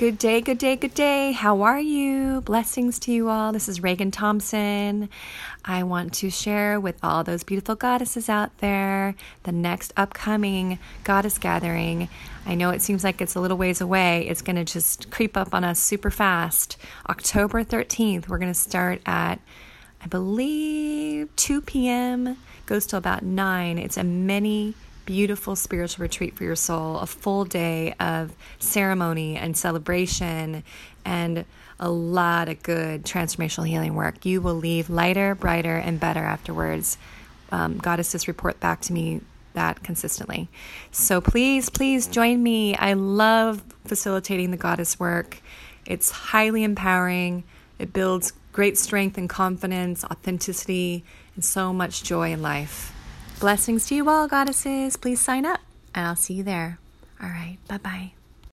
Good day, good day, good day. How are you? Blessings to you all. This is Reagan Thompson. I want to share with all those beautiful goddesses out there the next upcoming goddess gathering. I know it seems like it's a little ways away. It's going to just creep up on us super fast. October 13th, we're going to start at, I believe, 2 p.m., goes till about 9. It's a mini beautiful spiritual retreat for your soul, a full day of ceremony and celebration and a lot of good transformational healing work. You will leave lighter, brighter, and better afterwards. Um, goddesses report back to me that consistently. So please, please join me. I love facilitating the goddess work. It's highly empowering. It builds great strength and confidence, authenticity, and so much joy in life. Blessings to you all, goddesses. Please sign up, and I'll see you there. All right, bye bye.